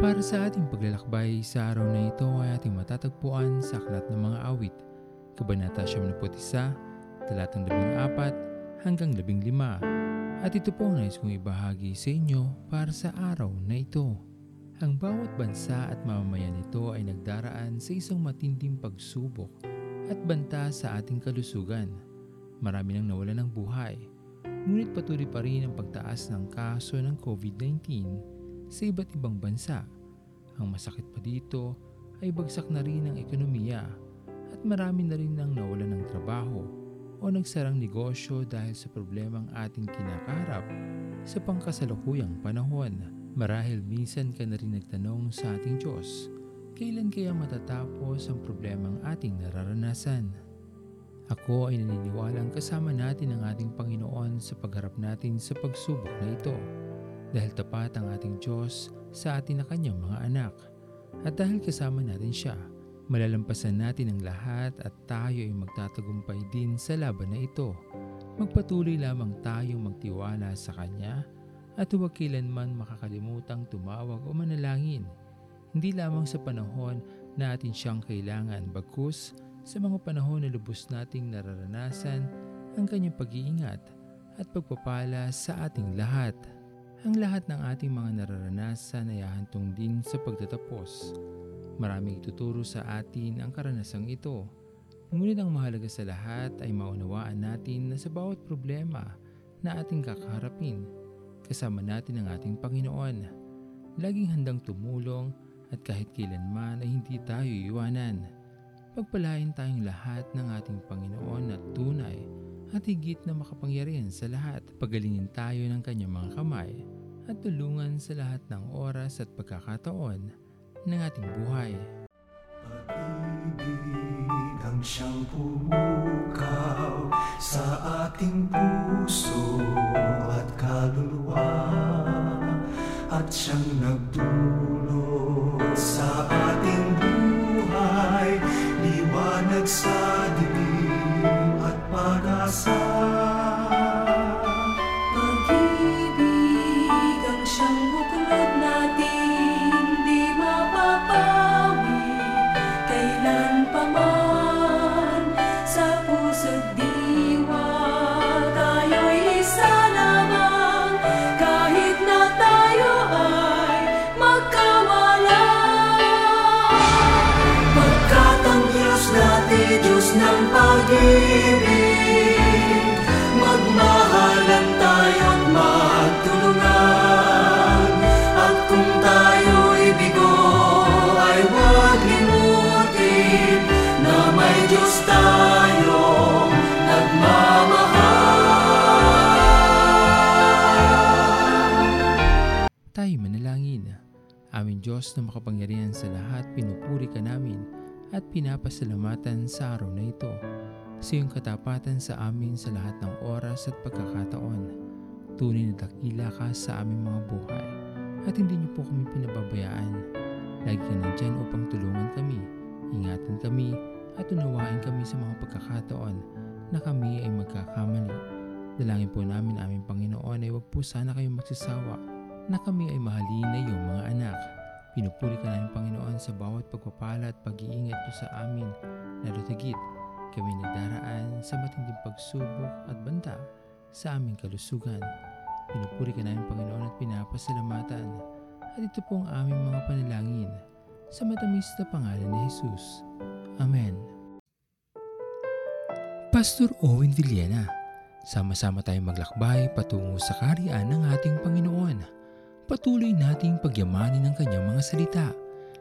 Para sa ating paglalakbay sa araw na ito ay ating matatagpuan sa Aklat ng Mga Awit, Kabanata 71, talatang 14 hanggang 15. At ito po ang nais kong ibahagi sa inyo para sa araw na ito. Ang bawat bansa at mamamayan nito ay nagdaraan sa isang matinding pagsubok at banta sa ating kalusugan. Marami nang nawalan ng buhay, ngunit patuloy pa rin ang pagtaas ng kaso ng COVID-19 sa iba't ibang bansa. Ang masakit pa dito ay bagsak na rin ang ekonomiya at marami na rin nang nawalan ng trabaho o nagsarang negosyo dahil sa problemang ating kinakaharap sa pangkasalukuyang panahon. Marahil minsan ka na rin nagtanong sa ating Diyos, kailan kaya matatapos ang problemang ating nararanasan? Ako ay naniniwalang kasama natin ang ating Panginoon sa pagharap natin sa pagsubok na ito dahil tapat ang ating Diyos sa atin na kanyang mga anak. At dahil kasama natin siya, malalampasan natin ang lahat at tayo ay magtatagumpay din sa laban na ito. Magpatuloy lamang tayong magtiwala sa Kanya at huwag kailanman makakalimutang tumawag o manalangin. Hindi lamang sa panahon na atin siyang kailangan bagkus sa mga panahon na lubos nating nararanasan ang kanyang pag-iingat at pagpapala sa ating lahat. Ang lahat ng ating mga nararanasan ay hahantong din sa pagtatapos. Maraming ituturo sa atin ang karanasang ito. Ngunit ang mahalaga sa lahat ay maunawaan natin na sa bawat problema na ating kakaharapin, kasama natin ang ating Panginoon. Laging handang tumulong at kahit kailanman ay hindi tayo iwanan. Pagpalain tayong lahat ng ating Panginoon at tunay at higit na makapangyarihan sa lahat. Pagalingin tayo ng kanyang mga kamay at tulungan sa lahat ng oras at pagkakataon ng ating buhay. Pag-ibig ang siyang pumukaw sa ating puso at kaluluwa at siyang nagdulot Diyos ng pag-ibig. Magmahalan tayo't magtulungan. At kung tayo'y bigo ay huwag limutin Na may Diyos tayong nagmamahal. Tayo manalangin. Aming Diyos na makapangyarihan sa lahat, pinupuri ka namin at pinapasalamatan sa araw na ito. Sa iyong katapatan sa amin sa lahat ng oras at pagkakataon. Tunay na dakila ka sa aming mga buhay at hindi niyo po kami pinababayaan. Lagi ka nandyan upang tulungan kami, ingatan kami at unawain kami sa mga pagkakataon na kami ay magkakamali. Dalangin po namin aming Panginoon ay huwag po sana kayong magsasawa na kami ay mahalin na iyong mga anak. Pinupuri ka namin Panginoon sa bawat pagpapala at pag-iingat niyo sa amin, lalo tigit kami nagdaraan sa matinding pagsubok at banta sa aming kalusugan. Pinupuri ka namin Panginoon at pinapasalamatan. At ito po ang aming mga panalangin sa matamis na pangalan ni Jesus. Amen. Pastor Owen Villena, sama-sama tayong maglakbay patungo sa kariyan ng ating Panginoon patuloy nating pagyamanin ang kanyang mga salita